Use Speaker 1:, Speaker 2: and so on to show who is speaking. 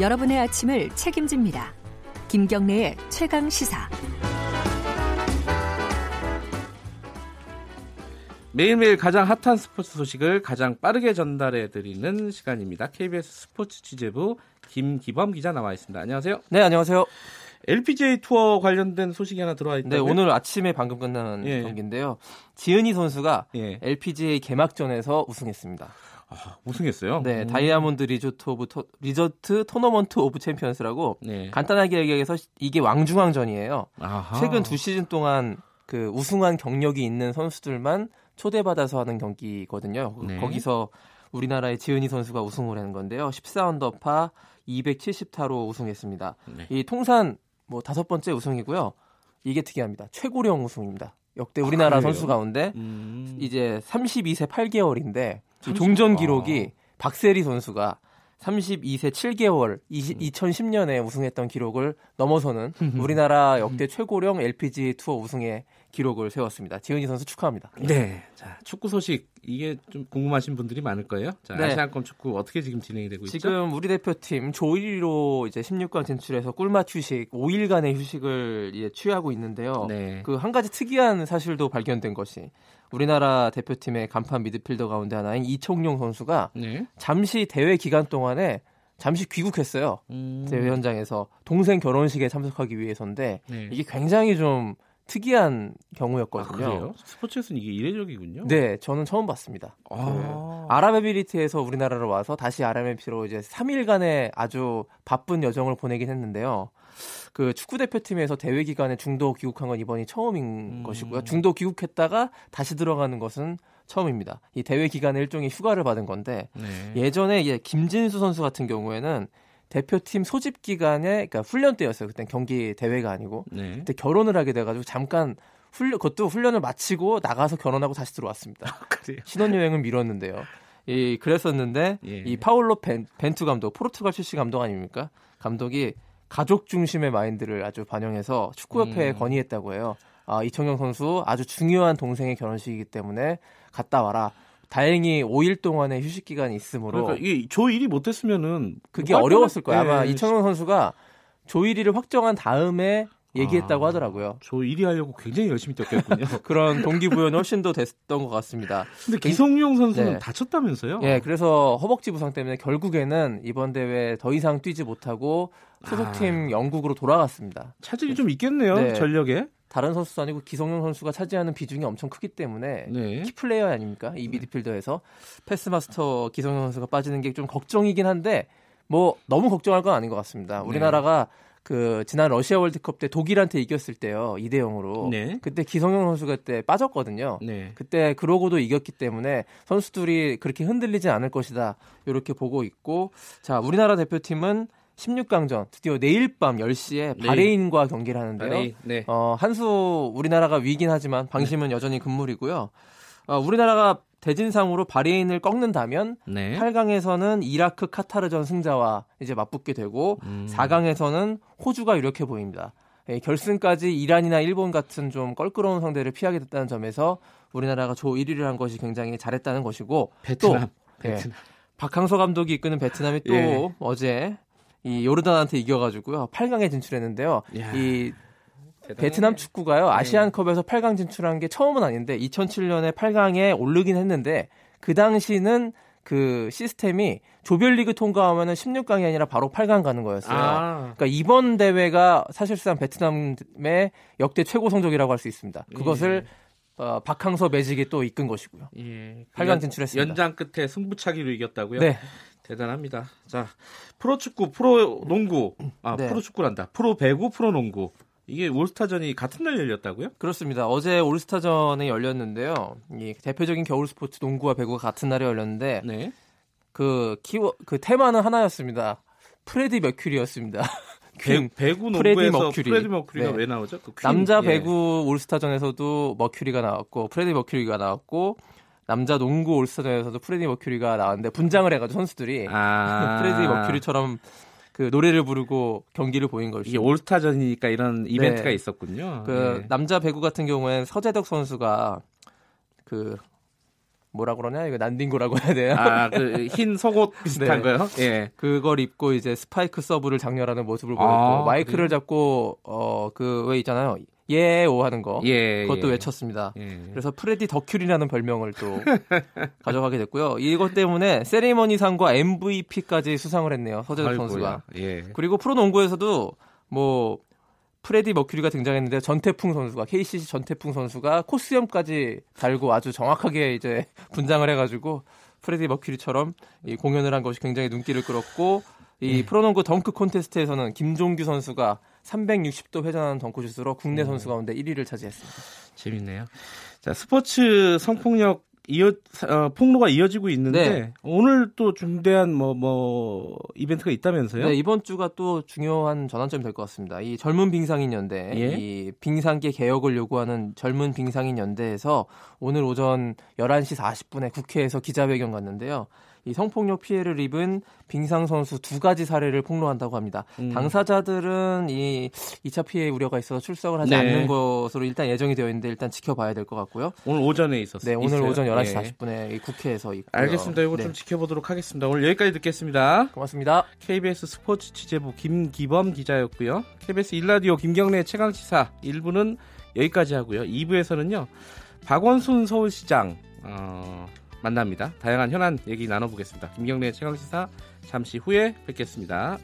Speaker 1: 여러분의 아침을 책임집니다. 김경래의 최강 시사.
Speaker 2: 매일매일 가장 핫한 스포츠 소식을 가장 빠르게 전달해 드리는 시간입니다. KBS 스포츠 취재부 김기범 기자 나와 있습니다. 안녕하세요.
Speaker 3: 네, 안녕하세요.
Speaker 2: LPGA 투어 관련된 소식이 하나 들어와 있다고요?
Speaker 3: 네, 오늘 아침에 방금 끝난 예. 경기인데요. 지은이 선수가 예. LPGA 개막전에서 우승했습니다.
Speaker 2: 아, 우승했어요?
Speaker 3: 네, 음. Diamond Resorts of Tour, Resorts Tournament of Champions라고 네. 간단하게 얘기해서 이게 왕중왕전이에요. 아하. 최근 두 시즌 동안 그 우승한 경력이 있는 선수들만 초대받아서 하는 경기거든요. 네. 거기서 우리나라의 지은희 선수가 우승을 한 건데요. 14언더파 270타로 우승했습니다. 네. 이 통산 뭐 다섯 번째 우승이고요. 이게 특이합니다. 최고령 우승입니다. 역대 아, 우리나라 아, 선수 가운데 음... 이제 32세 8개월인데 30... 종전 기록이 아... 박세리 선수가 32세 7개월 20, 2010년에 음. 우승했던 기록을 넘어서는 우리나라 역대 최고령 LPG 투어 우승의 기록을 세웠습니다. 지은이 선수 축하합니다.
Speaker 2: 네. 자, 축구 소식 이게 좀 궁금하신 분들이 많을 거예요. 자, 네. 아시안컵 축구 어떻게 지금 진행이 되고
Speaker 3: 있죠?
Speaker 2: 지금
Speaker 3: 우리 대표팀 조 1위로 이제 16강 진출해서 꿀맛 휴식 5일간의 휴식을 예, 취하고 있는데요. 네. 그한 가지 특이한 사실도 발견된 것이 우리나라 대표팀의 간판 미드필더 가운데 하나인 이청용 선수가 네. 잠시 대회 기간 동안에 잠시 귀국했어요. 음. 대회 현장에서 동생 결혼식에 참석하기 위해서인데 네. 이게 굉장히 좀 특이한 경우였거든요.
Speaker 2: 아, 스포츠에서는 이게 이례적이군요.
Speaker 3: 네, 저는 처음 봤습니다. 아. 그 아랍에미리트에서 우리나라로 와서 다시 아랍에미리트로 이제 3일간의 아주 바쁜 여정을 보내긴 했는데요. 그 축구 대표팀에서 대회 기간에 중도 귀국한 건 이번이 처음인 음. 것이고요. 중도 귀국했다가 다시 들어가는 것은 처음입니다. 이 대회 기간에 일종의 휴가를 받은 건데 네. 예전에 이제 김진수 선수 같은 경우에는 대표팀 소집 기간에 그러니까 훈련 때였어요. 그때 경기 대회가 아니고 네. 그때 결혼을 하게 돼가지고 잠깐 훈련 그것도 훈련을 마치고 나가서 결혼하고 다시 들어왔습니다. 아, 신혼여행은 미뤘는데요. 이 그랬었는데 예. 이 파울로 벤, 벤투 감독 포르투갈 출신 감독 아닙니까? 감독이 가족 중심의 마인드를 아주 반영해서 축구협회에 음. 건의했다고 해요. 아, 이청용 선수 아주 중요한 동생의 결혼식이기 때문에 갔다 와라. 다행히 5일 동안의 휴식 기간이 있으므로
Speaker 2: 그러니까 이게 조 1위 못했으면은
Speaker 3: 그게 어려웠을 거예요. 아마 네. 이청용 선수가 조 1위를 확정한 다음에 얘기했다고
Speaker 2: 아,
Speaker 3: 하더라고요.
Speaker 2: 조 1위 하려고 굉장히 열심히 뛰었겠군요.
Speaker 3: 그런 동기부여는 훨씬 더 됐던 것 같습니다.
Speaker 2: 근데 기성용 선수는 네. 다쳤다면서요?
Speaker 3: 예, 네, 그래서 허벅지 부상 때문에 결국에는 이번 대회 더 이상 뛰지 못하고 소속팀 아, 영국으로 돌아갔습니다.
Speaker 2: 차질이 좀 있겠네요, 네. 전력에.
Speaker 3: 다른 선수도 아니고 기성용 선수가 차지하는 비중이 엄청 크기 때문에 네. 키플레이어 아닙니까? 이 미드필더에서 pass master 기성용 선수가 빠지는 게 좀 걱정이긴 한데 뭐 너무 걱정할 건 아닌 것 같습니다. 네. 우리나라가 그 지난 러시아 월드컵 때 독일한테 이겼을 때요 2대 0으로 네. 그때 기성용 선수가 그때 빠졌거든요. 네. 그때 그러고도 이겼기 때문에 선수들이 그렇게 흔들리지 않을 것이다 이렇게 보고 있고 자 우리나라 대표팀은 16강전 드디어 내일 밤 10시에 바레인과 경기를 하는데요. 바레인, 네. 어, 한수 우리나라가 위긴 하지만 방심은 네. 여전히 금물이고요. 어, 우리나라가 대진상으로 바레인을 꺾는다면 네. 8강에서는 이라크 카타르전 승자와 이제 맞붙게 되고 음. 4강에서는 호주가 이렇게 보입니다. 예, 결승까지 이란이나 일본 같은 좀 껄끄러운 상대를 피하게 됐다는 점에서 우리나라가 조 1위를 한 것이 굉장히 잘했다는 것이고
Speaker 2: 베트남, 또
Speaker 3: 베트남. 예, 박항서 감독이 이끄는 베트남이 또 예. 어제 이 요르단한테 이겨가지고요 8강에 진출했는데요. 야, 이 대단하네. 베트남 축구가요 네. 아시안컵에서 8강 진출한 게 처음은 아닌데 2007년에 8강에 오르긴 했는데 그 당시는 그 시스템이 조별리그 통과하면은 16강이 아니라 바로 8강 가는 거였어요. 아. 그러니까 이번 대회가 사실상 베트남의 역대 최고 성적이라고 할 수 있습니다. 그것을 예. 어, 박항서 매직이 또 이끈 것이고요. 예. 8강 진출했습니다.
Speaker 2: 연장 끝에 승부차기로 이겼다고요? 네. 대단합니다. 자, 프로축구, 프로농구, 아, 네. 프로축구란다. 프로배구, 프로농구. 이게 올스타전이 같은 날 열렸다고요?
Speaker 3: 그렇습니다. 어제 올스타전이 열렸는데요. 이 대표적인 겨울 스포츠 농구와 배구가 같은 날에 열렸는데 네. 그 키워 그 테마는 하나였습니다. 프레디 머큐리였습니다.
Speaker 2: 배, 배구 프레디 머큐리. 프레디 머큐리가 네. 왜 나오죠? 그
Speaker 3: 남자 예. 배구 올스타전에서도 머큐리가 나왔고 프레디 머큐리가 나왔고 남자 농구 올스타전에서도 프레디 머큐리가 나왔는데 분장을 해가지고 선수들이 아~ 프레디 머큐리처럼 그 노래를 부르고 경기를 보인 것이죠.
Speaker 2: 이게 올스타전이니까 이런 이벤트가 네. 있었군요.
Speaker 3: 그 네. 남자 배구 같은 경우에는 서재덕 선수가 그 뭐라 그러냐 이거 난닝구라고 해야 돼요.
Speaker 2: 아그 흰 속옷 비슷한 네. 거요? 예.
Speaker 3: 그걸 입고 이제 스파이크 서브를 작렬하는 모습을 보였고 아, 마이크를 그래요? 잡고 어 그 왜 있잖아요. 에오 하는 거 예, 그것도 예. 외쳤습니다. 예. 그래서 프레디 덕큐리라는 별명을 또 가져가게 됐고요. 이것 때문에 세리머니상과 MVP까지 수상을 했네요. 서재덕 선수가. 예. 그리고 프로농구에서도 뭐 프레디 머큐리가 등장했는데 전태풍 선수가 KCC 전태풍 선수가 콧수염까지 달고 아주 정확하게 이제 분장을 해가지고 프레디 머큐리처럼 이 공연을 한 것이 굉장히 눈길을 끌었고 이 네. 프로농구 덩크 콘테스트에서는 김종규 선수가 360도 회전하는 덩크슛으로 국내 음. 선수 가운데 1위를 차지했습니다.
Speaker 2: 재밌네요. 자 스포츠 성폭력 이어 어, 폭로가 이어지고 있는데 네. 오늘 또 중대한 뭐뭐 뭐 이벤트가 있다면서요?
Speaker 3: 네, 이번 주가 또 중요한 전환점이 될 것 같습니다. 이 젊은 빙상인 연대, 예? 이 빙상계 개혁을 요구하는 젊은 빙상인 연대에서 오늘 오전 11시 40분에 국회에서 기자회견 갔는데요. 이 성폭력 피해를 입은 빙상 선수 두 가지 사례를 폭로한다고 합니다. 음. 당사자들은 이 2차 피해 우려가 있어서 출석을 하지 네. 않는 것으로 일단 예정이 되어 있는데 일단 지켜봐야 될 것 같고요.
Speaker 2: 오늘 오전에 있었어요.
Speaker 3: 네, 오늘 있어요? 오전 11시 네. 40분에 국회에서 있고요.
Speaker 2: 알겠습니다. 이거 네. 좀 지켜보도록 하겠습니다. 오늘 여기까지 듣겠습니다.
Speaker 3: 고맙습니다.
Speaker 2: KBS 스포츠 취재부 김기범 기자였고요. KBS 일라디오 김경래 최강시사 1부는 여기까지 하고요. 2부에서는요. 박원순 서울시장 어... 만납니다. 다양한 현안 얘기 나눠보겠습니다. 김경래 최강시사 잠시 후에 뵙겠습니다.